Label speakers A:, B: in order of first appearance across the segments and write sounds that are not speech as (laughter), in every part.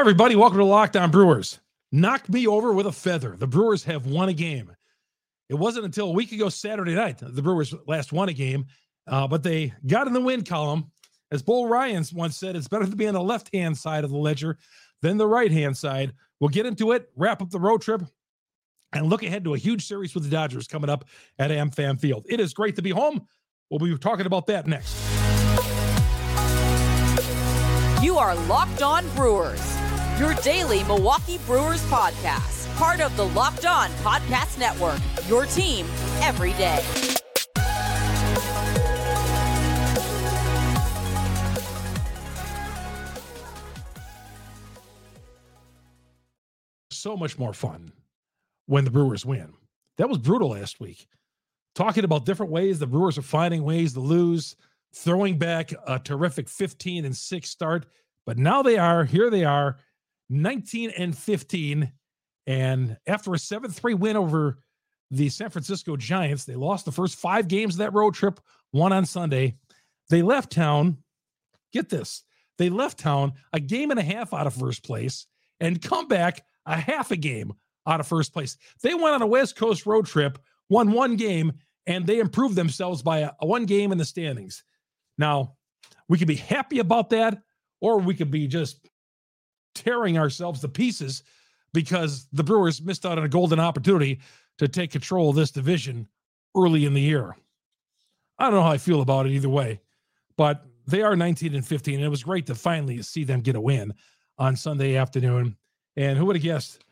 A: everybody, welcome to Locked On Brewers. Knocked me over with a feather. The Brewers have won a game. It wasn't until a week ago Saturday night the Brewers last won a game, uh, but they got in the win column. As Bull Ryan once said, it's better to be on the left hand side of the ledger than the right hand side. We'll get into it, wrap up the road trip, and look ahead to a huge series with the Dodgers coming up at AmFam Field. It is great to be home. We'll be talking about that next.
B: You are Locked On Brewers, your daily Milwaukee Brewers podcast, part of the Locked On Podcast Network, your team every day.
A: So much more fun when the Brewers win. That was brutal last week. Talking about different ways the Brewers are finding ways to lose, throwing back a terrific 15 and 6 start. But now they are, here they are, 19 and 15. And after a 7 3 win over the San Francisco Giants, they lost the first five games of that road trip, one on Sunday. They left town, get this, they left town a game and a half out of first place and come back a half a game out of first place. They went on a West Coast road trip, won one game, and they improved themselves by a, a one game in the standings. Now, we could be happy about that, or we could be just tearing ourselves to pieces because the Brewers missed out on a golden opportunity to take control of this division early in the year. I don't know how I feel about it either way, but they are 19 and 15. And it was great to finally see them get a win on Sunday afternoon. And who would have guessed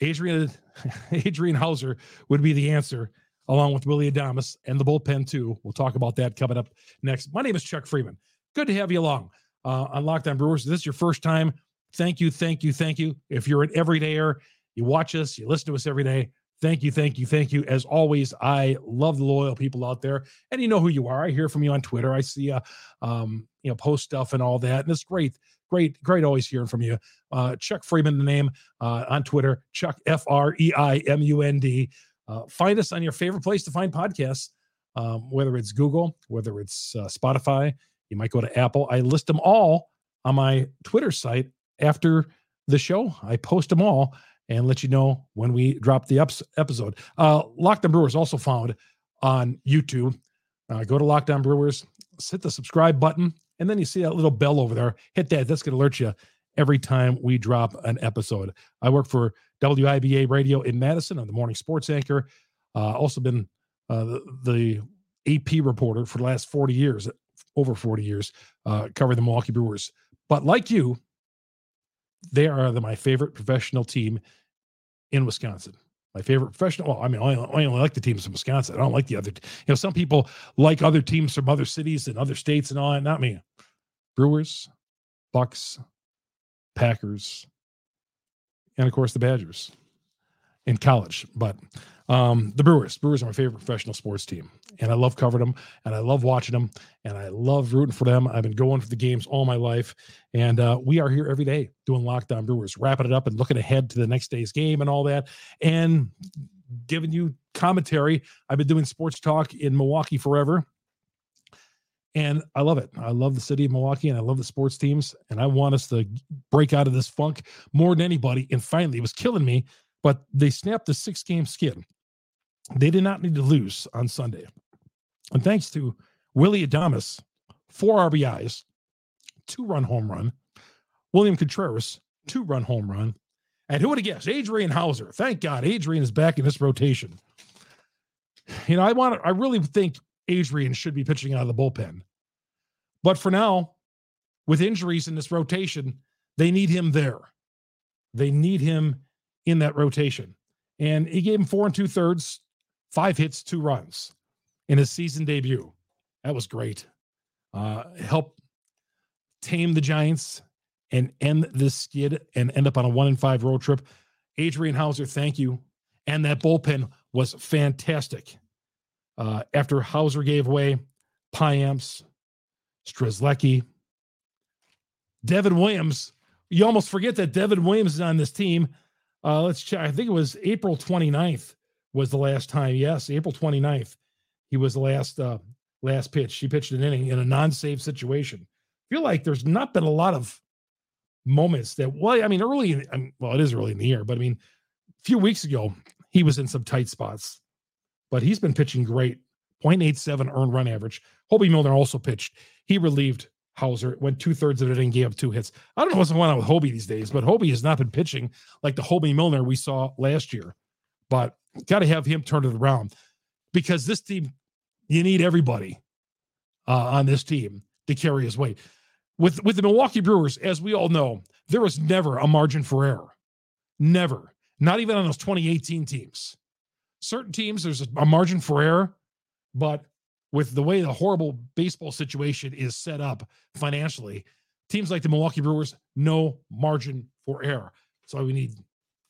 A: Adrian (laughs) Adrian Houser would be the answer, along with Willy Adames and the bullpen too. We'll talk about that coming up next. My name is Chuck Freimund. Good to have you along uh, on Locked On Brewers. If this is your first time. Thank you, thank you, thank you. If you're an everydayer, you watch us, you listen to us every day. Thank you, thank you, thank you. As always, I love the loyal people out there, and you know who you are. I hear from you on Twitter. I see, uh, um, you know, post stuff and all that, and it's great great, great always hearing from you. Uh, Chuck Freimund, the name uh, on Twitter, Chuck F R E I M U N D. Uh, find us on your favorite place to find podcasts, um, whether it's Google, whether it's uh, Spotify. You might go to Apple. I list them all on my Twitter site after the show. I post them all and let you know when we drop the episode. Uh, Locked On Brewers also found on YouTube. Uh, go to Locked On Brewers, hit the subscribe button, and then you see that little bell over there. Hit that. That's going to alert you every time we drop an episode. I work for WIBA Radio in Madison. I'm the morning sports anchor. Uh, also been uh, the, the, AP reporter for the last 40 years, over 40 years, uh, covering the Milwaukee Brewers. But like you, they are the, my favorite professional team in Wisconsin. My favorite professional. Well, I mean, I only, I only like the teams from Wisconsin. I don't like the other. You know, some people like other teams from other cities and other states and all that. Not me. Brewers, Bucks, Packers, and of course the Badgers in college. But um, the Brewers, Brewers are my favorite professional sports team, and I love covering them, and I love watching them, and I love rooting for them. I've been going for the games all my life, and uh, we are here every day doing Locked On Brewers, wrapping it up and looking ahead to the next day's game and all that, and giving you commentary. I've been doing sports talk in Milwaukee forever. And I love it. I love the city of Milwaukee and I love the sports teams. And I want us to break out of this funk more than anybody. And finally, it was killing me, but they snapped the six game skid. They did not need to lose on Sunday. And thanks to Willy Adames, four RBIs, two run home run, William Contreras, two run home run. And who would have guessed? Adrian Houser. Thank God Adrian is back in this rotation. You know, I want I really think Adrian should be pitching out of the bullpen. But for now, with injuries in this rotation, they need him there. They need him in that rotation. And he gave him four and two thirds, five hits, two runs in his season debut. That was great. Uh, help tame the Giants and end this skid and end up on a one in five road trip. Adrian Houser, thank you. And that bullpen was fantastic. Uh, after Houser gave way, Payamps, Strzelecki, Devin Williams. You almost forget that Devin Williams is on this team. Uh, let's check. I think it was April 29th was the last time. Yes, April 29th. He was the last uh, last pitch. He pitched an inning in a non-save situation. I feel like there's not been a lot of moments that, well, I mean, early, in, I mean, well, it is early in the year, but I mean, a few weeks ago, he was in some tight spots, but he's been pitching great. 0.87 earned run average. Hoby Milner also pitched. He relieved Houser, went two thirds of it and gave up two hits. I don't know what's going on with Hoby these days, but Hoby has not been pitching like the Hoby Milner we saw last year. But got to have him turn it around because this team, you need everybody uh, on this team to carry his weight. With with the Milwaukee Brewers, as we all know, there was never a margin for error. Never. Not even on those 2018 teams. Certain teams, there's a margin for error, but with the way the horrible baseball situation is set up financially, teams like the Milwaukee Brewers, no margin for error. So we need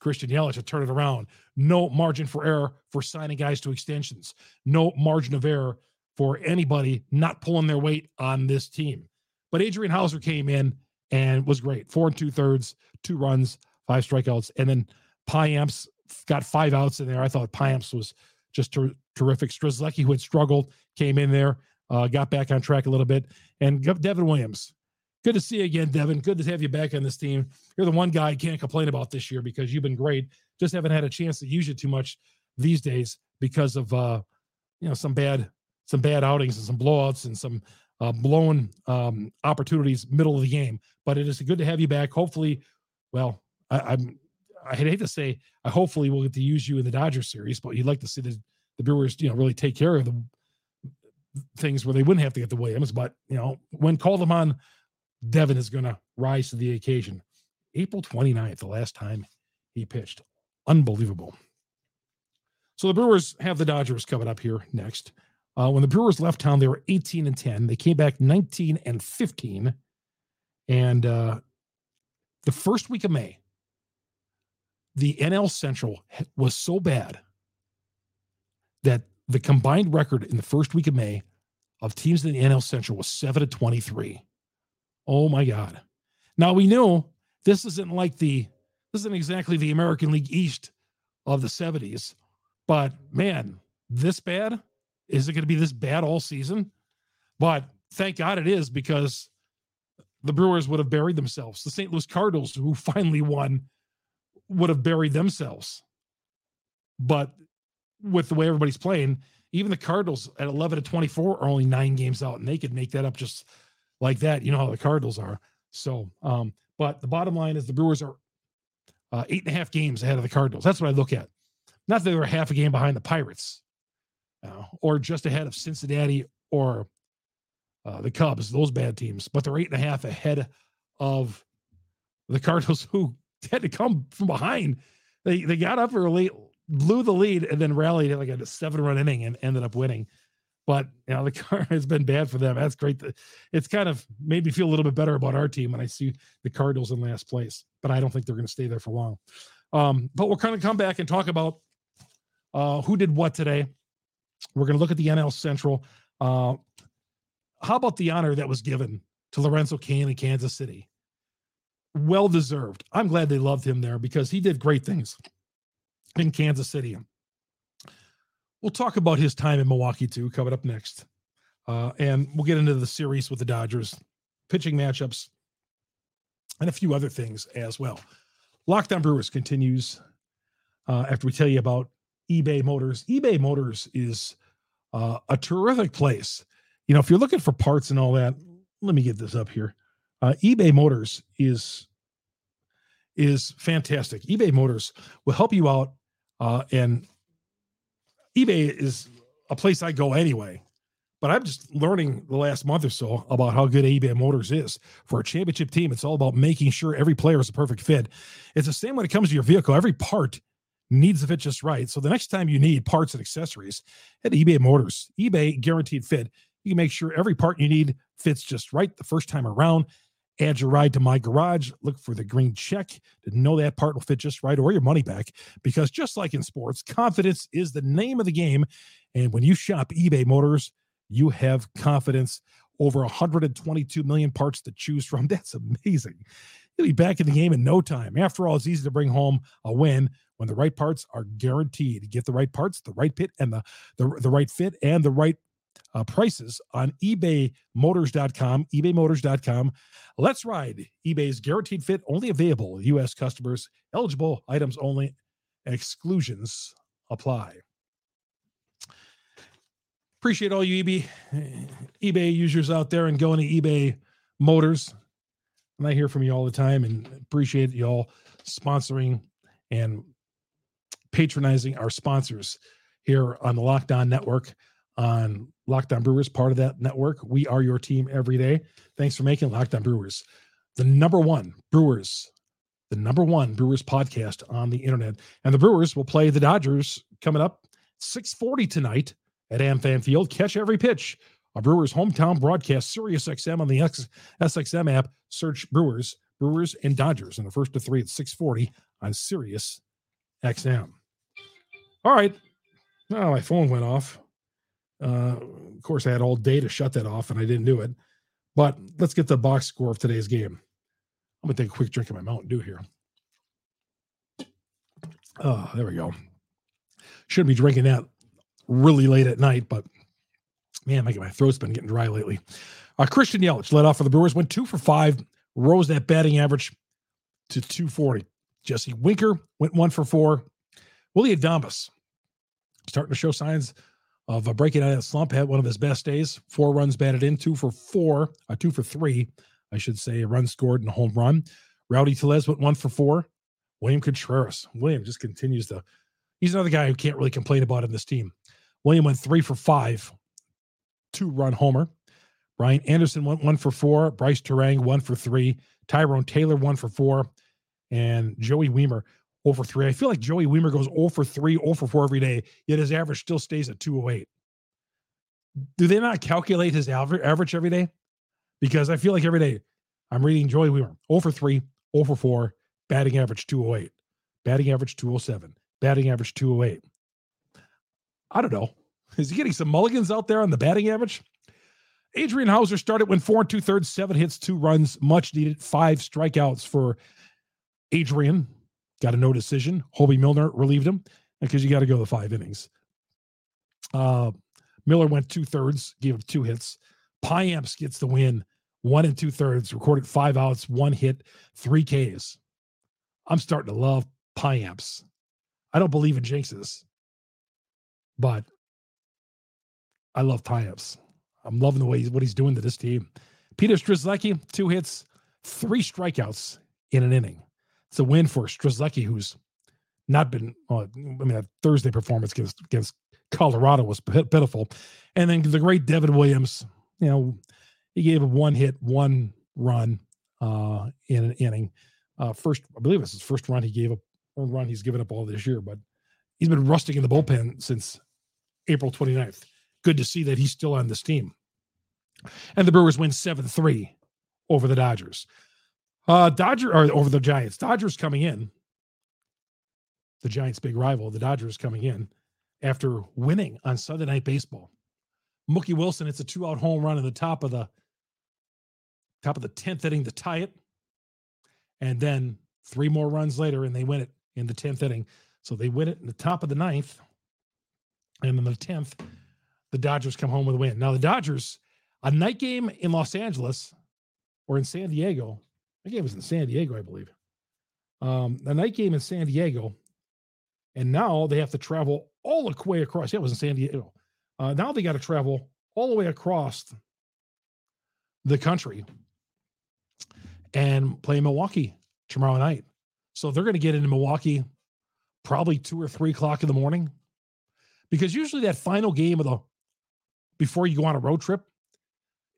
A: Christian Yelich to turn it around. No margin for error for signing guys to extensions. No margin of error for anybody not pulling their weight on this team. But Adrian Houser came in and was great. Four and two thirds, two runs, five strikeouts, and then Payamps got five outs in there. I thought Payamps was just ter- terrific. Strzelecki, who had struggled, came in there, uh, got back on track a little bit, and Devin Williams. Good to see you again, Devin. Good to have you back on this team. You're the one guy I can't complain about this year because you've been great. Just haven't had a chance to use you too much these days because of uh, you know some bad some bad outings and some blowouts and some uh, blown um, opportunities middle of the game. But it is good to have you back. Hopefully, well, I, I'm I hate to say, I hopefully will get to use you in the Dodgers series, but you'd like to see the, the Brewers, you know, really take care of the things where they wouldn't have to get the Williams. But, you know, when called upon, Devin is going to rise to the occasion. April 29th, the last time he pitched. Unbelievable. So the Brewers have the Dodgers coming up here next. Uh, when the Brewers left town, they were 18 and 10. They came back 19 and 15. And uh, the first week of May, the NL Central was so bad that the combined record in the first week of May of teams in the NL Central was 7 to 23. Oh my God. Now we know this isn't like the this isn't exactly the American League East of the 70s, but man, this bad? Is it going to be this bad all season? But thank God it is because the Brewers would have buried themselves. The St. Louis Cardinals, who finally won would have buried themselves. But with the way everybody's playing, even the Cardinals at 11 to 24 are only nine games out, and they could make that up just like that. You know how the Cardinals are. So, um, but the bottom line is the Brewers are uh, eight and a half games ahead of the Cardinals. That's what I look at. Not that they're half a game behind the Pirates uh, or just ahead of Cincinnati or uh, the Cubs, those bad teams, but they're eight and a half ahead of the Cardinals, (laughs) who had to come from behind. They they got up early, blew the lead, and then rallied like a seven run inning and ended up winning. But you know the (laughs) car has been bad for them. That's great. It's kind of made me feel a little bit better about our team when I see the Cardinals in last place. But I don't think they're going to stay there for long. Um, but we're going to come back and talk about uh, who did what today. We're going to look at the NL Central. Uh, how about the honor that was given to Lorenzo Cain in Kansas City? well deserved. I'm glad they loved him there because he did great things in Kansas City. We'll talk about his time in Milwaukee too, coming up next. Uh, and we'll get into the series with the Dodgers, pitching matchups, and a few other things as well. Locked On Brewers continues uh, after we tell you about eBay Motors. eBay Motors is uh, a terrific place. You know, if you're looking for parts and all that, let me get this up here. Uh, eBay Motors is is fantastic. eBay Motors will help you out, uh, and eBay is a place I go anyway. But I'm just learning the last month or so about how good eBay Motors is for a championship team. It's all about making sure every player is a perfect fit. It's the same when it comes to your vehicle. Every part needs to fit just right. So the next time you need parts and accessories, at eBay Motors, eBay guaranteed fit. You can make sure every part you need fits just right the first time around. Add your ride to my garage. Look for the green check to know that part will fit just right or your money back. Because just like in sports, confidence is the name of the game. And when you shop eBay Motors, you have confidence. Over 122 million parts to choose from. (laughs) That's amazing. You'll be back in the game in no time. After all, it's easy to bring home a win when the right parts are guaranteed. Get the right parts, the right fit, and the the, the right fit and the right uh, prices on ebaymotors.com. ebaymotors.com. Let's ride. eBay's guaranteed fit only available. U.S. customers eligible items only. Exclusions apply. Appreciate all you eBay eBay users out there and going to eBay Motors. And I hear from you all the time and appreciate y'all sponsoring and patronizing our sponsors here on the Locked On Network on Locked On Brewers, part of that network. We are your team every day. Thanks for making Locked On Brewers the number one Brewers, the number one Brewers podcast on the internet. And the Brewers will play the Dodgers coming up 640 tonight at AmFam Field. Catch every pitch. A Brewers hometown broadcast, Sirius XM on the X- SXM app. Search Brewers, Brewers and Dodgers in the first to three at 640 on Sirius XM. All right. Oh, my phone went off. Uh, of course, I had all day to shut that off and I didn't do it. But let's get the box score of today's game. I'm going to take a quick drink of my Mountain Dew here. Oh, there we go. Shouldn't be drinking that really late at night, but man, my, my throat's been getting dry lately. Uh, Christian Yelich led off for the Brewers, went two for five, rose that batting average to 240. Jesse Winker went one for four. Willy Adames starting to show signs of uh, breaking out of that slump. Had one of his best days. Four runs batted in, two for four, uh, two for three, I should say. A run scored and a home run. Rowdy Tellez went one for four. William Contreras. William just continues to. He's another guy who can't really complain about in this team. William went three for five, two run homer. Brian Anderson went one for four. Brice Turang one for three. Tyrone Taylor one for four. And Joey Oh Wiemer over three. I feel like Joey Wiemer goes 0 for 3, 0 for 4 every day, yet his average still stays at 208. Do they not calculate his average every day? Because I feel like every day I'm reading Joey Wiemer 0 for 3, 0 for 4, batting average 208, batting average 207, batting average 208. I don't know. (laughs) Is he getting some mulligans out there on the batting average? Adrian Houser started when four and two thirds, seven hits, two runs, much needed, five strikeouts for Adrian. Got a no decision. Hoby Milner relieved him because you got to go the five innings. Uh, Miller went two thirds, gave up two hits. Payamps gets the win, one and two thirds, recorded five outs, one hit, three Ks. I'm starting to love Payamps. I don't believe in jinxes, but I love Payamps. I'm loving the way he's, what he's doing to this team. Peter Strzelecki, two hits, three strikeouts in an inning. It's a win for Strzelecki, who's not been. Uh, I mean, that Thursday performance against against Colorado was pitiful, and then the great Devin Williams. You know, he gave a one hit, one run uh, in an inning. Uh, first, I believe it's his first run he gave up, run he's given up all this year, but he's been rusting in the bullpen since April 29th. Good to see that he's still on this team. And the Brewers win 7 3 over the Dodgers. Uh, Dodger or over the Giants. Dodgers coming in. The Giants' big rival, the Dodgers coming in after winning on Sunday Night Baseball. Mookie Wilson, it's a two-out home run in the top of the top of the tenth inning to tie it, and then three more runs later, and they win it in the tenth inning. So they win it in the top of the ninth, and in the tenth, the Dodgers come home with a win. Now the Dodgers, a night game in Los Angeles or in San Diego that game was in San Diego, I believe. Um, a night game in San Diego, and now they have to travel all the way across. Yeah, it was in San Diego. Uh, now they got to travel all the way across the country and play Milwaukee tomorrow night. So they're going to get into Milwaukee probably two or three o'clock in the morning because usually that final game of the before you go on a road trip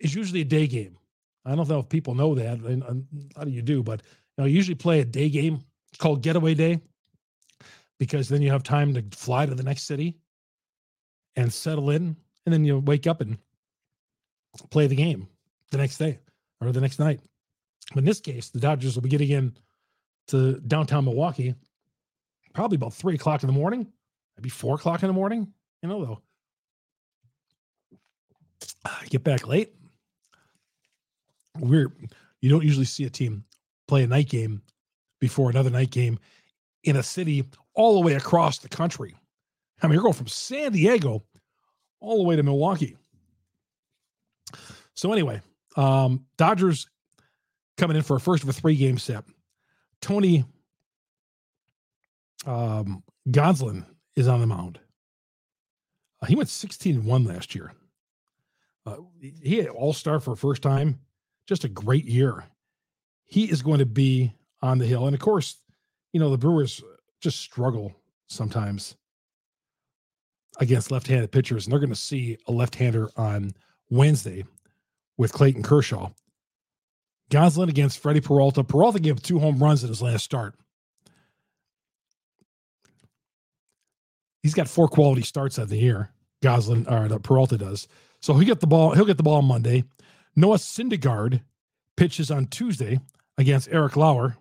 A: is usually a day game. I don't know if people know that, how do you do? But you know, I usually play a day game. It's called Getaway Day because then you have time to fly to the next city and settle in, and then you wake up and play the game the next day or the next night. But in this case, the Dodgers will be getting in to downtown Milwaukee probably about three o'clock in the morning, maybe four o'clock in the morning. You know, though, ah, get back late we're you don't usually see a team play a night game before another night game in a city all the way across the country. I mean, you're going from San Diego all the way to Milwaukee. So anyway, um, Dodgers coming in for a first of a three game set. Tony um, Gonsolin is on the mound. Uh, he went 16 1 last year. Uh, he had all star for first time. Just a great year. He is going to be on the hill. And of course, you know, the Brewers uh, just struggle sometimes against left handed pitchers. And they're going to see a left hander on Wednesday with Clayton Kershaw. Gonsolin against Freddie Peralta. Peralta gave two home runs in his last start. He's got four quality starts of the year. Goslin or the Peralta does. So he get the ball. He'll get the ball on Monday. Noah Syndergaard pitches on Tuesday against Eric Lauer,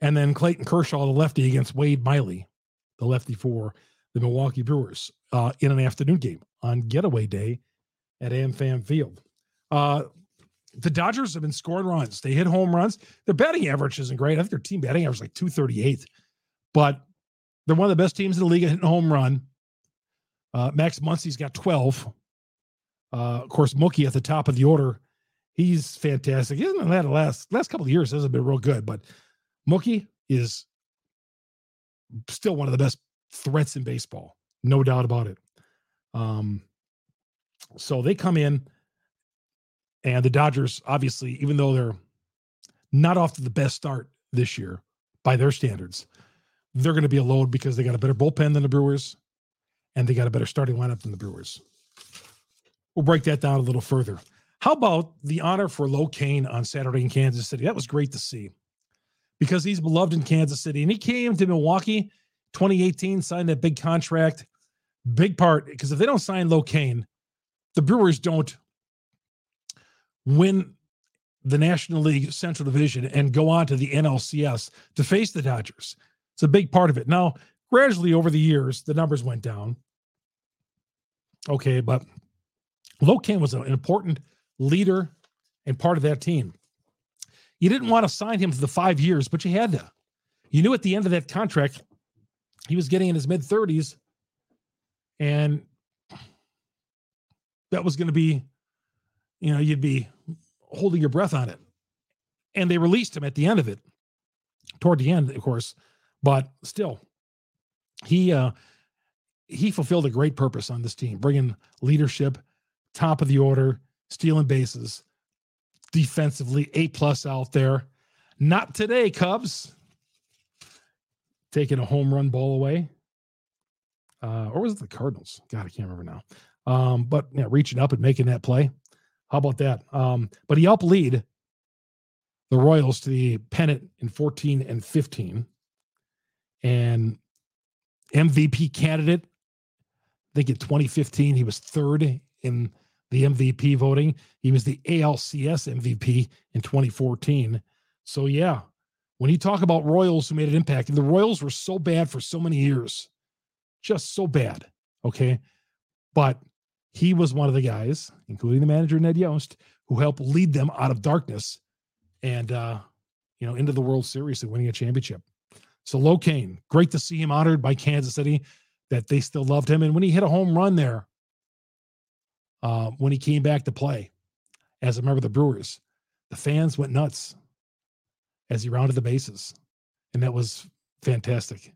A: and then Clayton Kershaw, the lefty, against Wade Miley, the lefty for the Milwaukee Brewers, uh, in an afternoon game on Getaway Day at AmFam Field. Uh, the Dodgers have been scoring runs. They hit home runs. Their batting average isn't great. I think their team batting average is like 238, but they're one of the best teams in the league at hitting home run. Uh, Max Muncy's got 12. Uh, of course, Mookie at the top of the order. He's fantastic. He hasn't the last last couple of years hasn't been real good, but Mookie is still one of the best threats in baseball, no doubt about it. Um, so they come in and the Dodgers, obviously, even though they're not off to the best start this year by their standards, they're going to be a load because they got a better bullpen than the Brewers and they got a better starting lineup than the Brewers. We'll break that down a little further. How about the honor for Lo Cain on Saturday in Kansas City? That was great to see because he's beloved in Kansas City and he came to Milwaukee 2018, signed that big contract. Big part because if they don't sign Lo Cain, the Brewers don't win the National League Central Division and go on to the NLCS to face the Dodgers. It's a big part of it. Now, gradually over the years, the numbers went down. Okay, but Lo Cain was an important leader and part of that team. You didn't want to sign him for the five years, but you had to. You knew at the end of that contract, he was getting in his mid 30s, and that was going to be, you know, you'd be holding your breath on it. And they released him at the end of it, toward the end, of course, but still, he uh, he fulfilled a great purpose on this team, bringing leadership, top of the order, stealing bases, defensively A plus out there. Not today, Cubs. Taking a home run ball away. Uh, or was it the Cardinals? God, I can't remember now. Um, but yeah, reaching up and making that play. How about that? Um, but he helped lead the Royals to the pennant in 14 and 15. And MVP candidate, I think in 2015, he was third in the MVP voting. He was the ALCS MVP in 2014. So, yeah, when you talk about Royals who made an impact, the Royals were so bad for so many years, just so bad. Okay. But he was one of the guys, including the manager Ned Yost, who helped lead them out of darkness and uh, you know into the World Series and winning a championship. So Lo Cain, great to see him honored by Kansas City, that they still loved him. And when he hit a home run there, uh, when he came back to play as a member of the Brewers, the fans went nuts as he rounded the bases, and that was fantastic.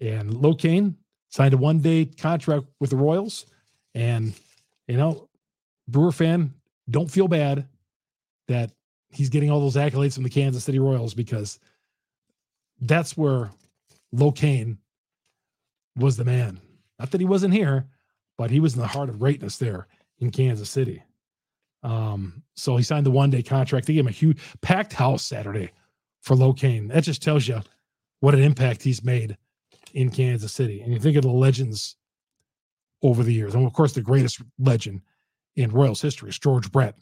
A: And Lo Cain signed a one-day contract with the Royals, and you know, Brewer fan, don't feel bad that he's getting all those accolades from the Kansas City Royals because that's where Lo Cain was the man. Not that he wasn't here, but he was in the heart of greatness there in Kansas City. Um, so he signed the one day contract. They gave him a huge packed house Saturday for Lo Cain. That just tells you what an impact he's made in Kansas City. And you think of the legends over the years. And of course, the greatest legend in Royals history is George Brett.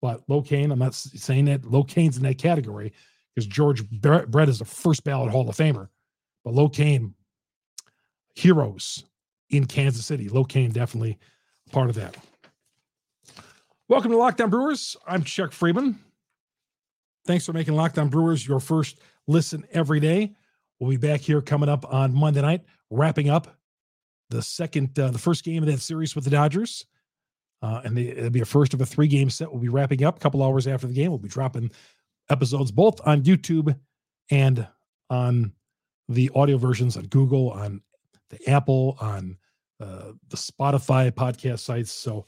A: But Lo Cain, I'm not saying that Lo Cain's in that category because George Brett is the first ballot Hall of Famer. But Lo Cain, heroes in Kansas City. Lo Cain definitely part of that. Welcome to Locked On Brewers. I'm Chuck Freimund. Thanks for making Locked On Brewers your first listen every day. We'll be back here coming up on Monday night, wrapping up the second, uh, the first game of that series with the Dodgers. Uh, and it'll be a first of a three game set. We'll be wrapping up a couple hours after the game. We'll be dropping episodes both on YouTube and on the audio versions on Google, on the Apple, on uh, the Spotify podcast sites. So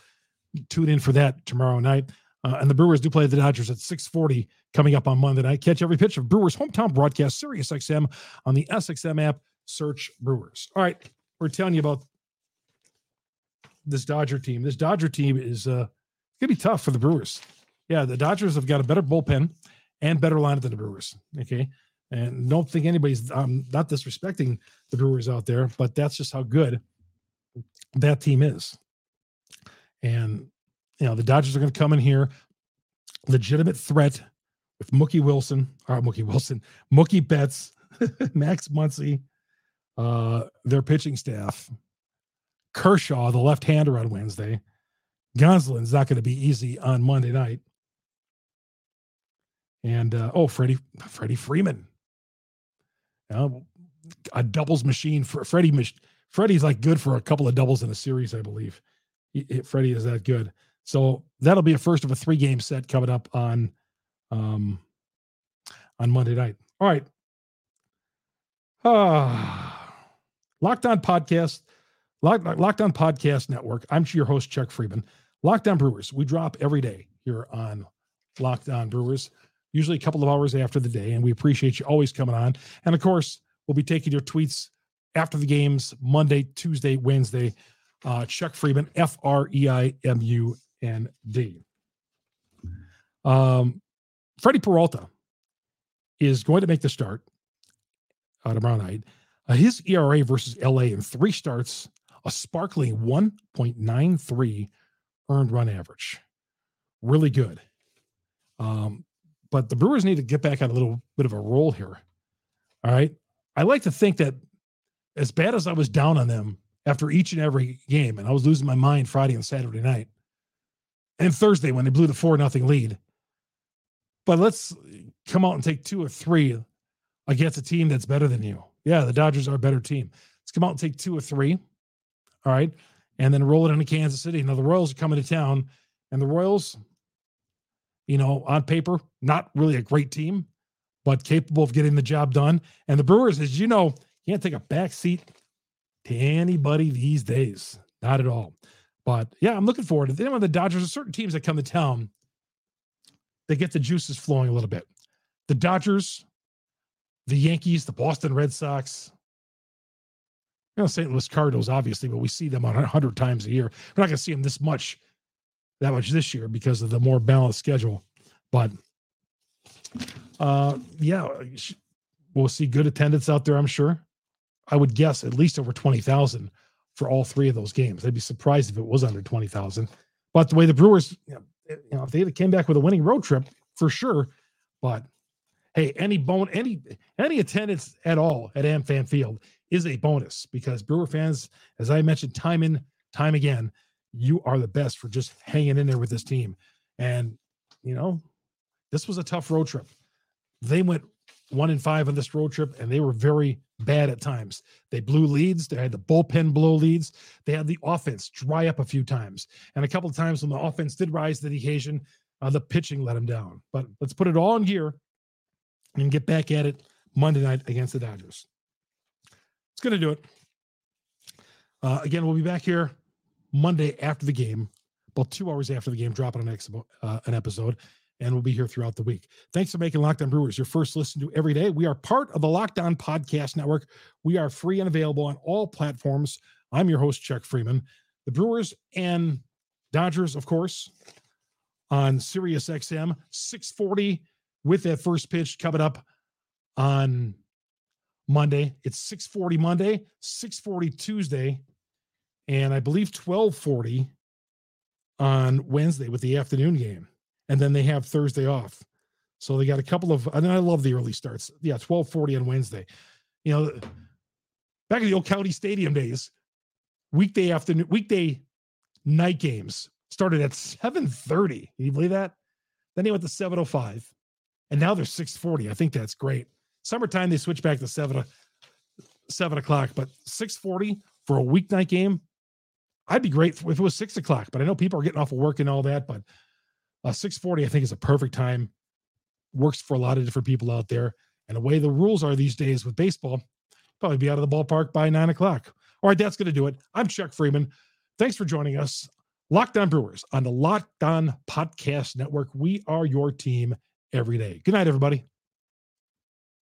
A: tune in for that tomorrow night. Uh, and the Brewers do play the Dodgers at 6:40 coming up on Monday night. Catch every pitch of Brewers hometown broadcast, Sirius XM on the SXM app. Search Brewers. All right, we're telling you about this Dodger team. This Dodger team is uh, gonna be tough for the Brewers. Yeah, the Dodgers have got a better bullpen and better lineup than the Brewers. Okay, and don't think anybody's um, not disrespecting the Brewers out there, but that's just how good that team is. And you know, the Dodgers are going to come in here, legitimate threat with Mookie Wilson, or Mookie Wilson, Mookie Betts, (laughs) Max Muncy, uh, their pitching staff, Kershaw, the left-hander on Wednesday. Gonsolin's not going to be easy on Monday night. And uh, oh, Freddie, Freddie Freeman, uh, a doubles machine for Freddie. Freddie's like good for a couple of doubles in a series, I believe. Freddie is that good. So that'll be a first of a three game set coming up on um on Monday night. All right. (sighs) Locked On Podcast, On Podcast Network. I'm your host, Chuck Freimund. Locked On Brewers. We drop every day here on Locked On Brewers, usually a couple of hours after the day. And we appreciate you always coming on. And of course, we'll be taking your tweets after the games Monday, Tuesday, Wednesday. Uh, Chuck Freimund, F R E I M U N D. Um, Freddie Peralta is going to make the start uh, tomorrow night. Uh, his ERA versus LA in three starts, a sparkling 1.93 earned run average. Really good. Um, but the Brewers need to get back on a little bit of a roll here. All right. I like to think that as bad as I was down on them after each and every game, and I was losing my mind Friday and Saturday night, and Thursday when they blew the four nothing lead. But let's come out and take two or three against a team that's better than you. Yeah, the Dodgers are a better team. Let's come out and take two or three. All right. And then roll it into Kansas City. Now the Royals are coming to town, and the Royals, you know, on paper, not really a great team, but capable of getting the job done. And the Brewers, as you know, can't take a back seat to anybody these days. Not at all. But yeah, I'm looking forward to. Then when the Dodgers are certain teams that come to town, they get the juices flowing a little bit. The Dodgers, the Yankees, the Boston Red Sox, you know, St. Louis Cardinals, obviously, but we see them on a hundred times a year. We're not going to see them this much, that much this year because of the more balanced schedule. But uh, yeah, we'll see good attendance out there. I'm sure. I would guess at least over twenty thousand for all three of those games. I'd be surprised if it was under 20,000. But the way the Brewers, you know, if they came back with a winning road trip, for sure. But hey, any bone, any any attendance at all at AmFam Field is a bonus because Brewer fans, as I mentioned time and time again, you are the best for just hanging in there with this team. And you know, this was a tough road trip. They went one in five on this road trip, and they were very bad at times. They blew leads. They had the bullpen blow leads. They had the offense dry up a few times. And a couple of times when the offense did rise to the occasion, uh, the pitching let them down. But let's put it all in gear and get back at it Monday night against the Dodgers. It's going to do it. Uh, again, we'll be back here Monday after the game, about two hours after the game, dropping an, ex- uh, an episode and we'll be here throughout the week. Thanks for making Locked On Brewers your first listen to every day. We are part of the Locked On Podcast Network. We are free and available on all platforms. I'm your host, Chuck Freimund. The Brewers and Dodgers, of course, on Sirius XM 640 with that first pitch coming up on Monday. It's 640 Monday, 640 Tuesday, and I believe 1240 on Wednesday with the afternoon game and then they have Thursday off. So they got a couple of, and I love the early starts. Yeah, 1240 on Wednesday. You know, back in the old county stadium days, weekday afternoon, weekday night games started at 730. Can you believe that? Then they went to 705. And now they're 640. I think that's great. Summertime, they switch back to seven, seven o'clock, but 640 for a weeknight game. I'd be great if it was six o'clock, but I know people are getting off of work and all that. But uh, six forty, I think, is a perfect time. Works for a lot of different people out there. And the way the rules are these days with baseball, probably be out of the ballpark by nine o'clock. All right, that's going to do it. I'm Chuck Freimund. Thanks for joining us. Locked On Brewers on the Locked On Podcast Network. We are your team every day. Good night, everybody.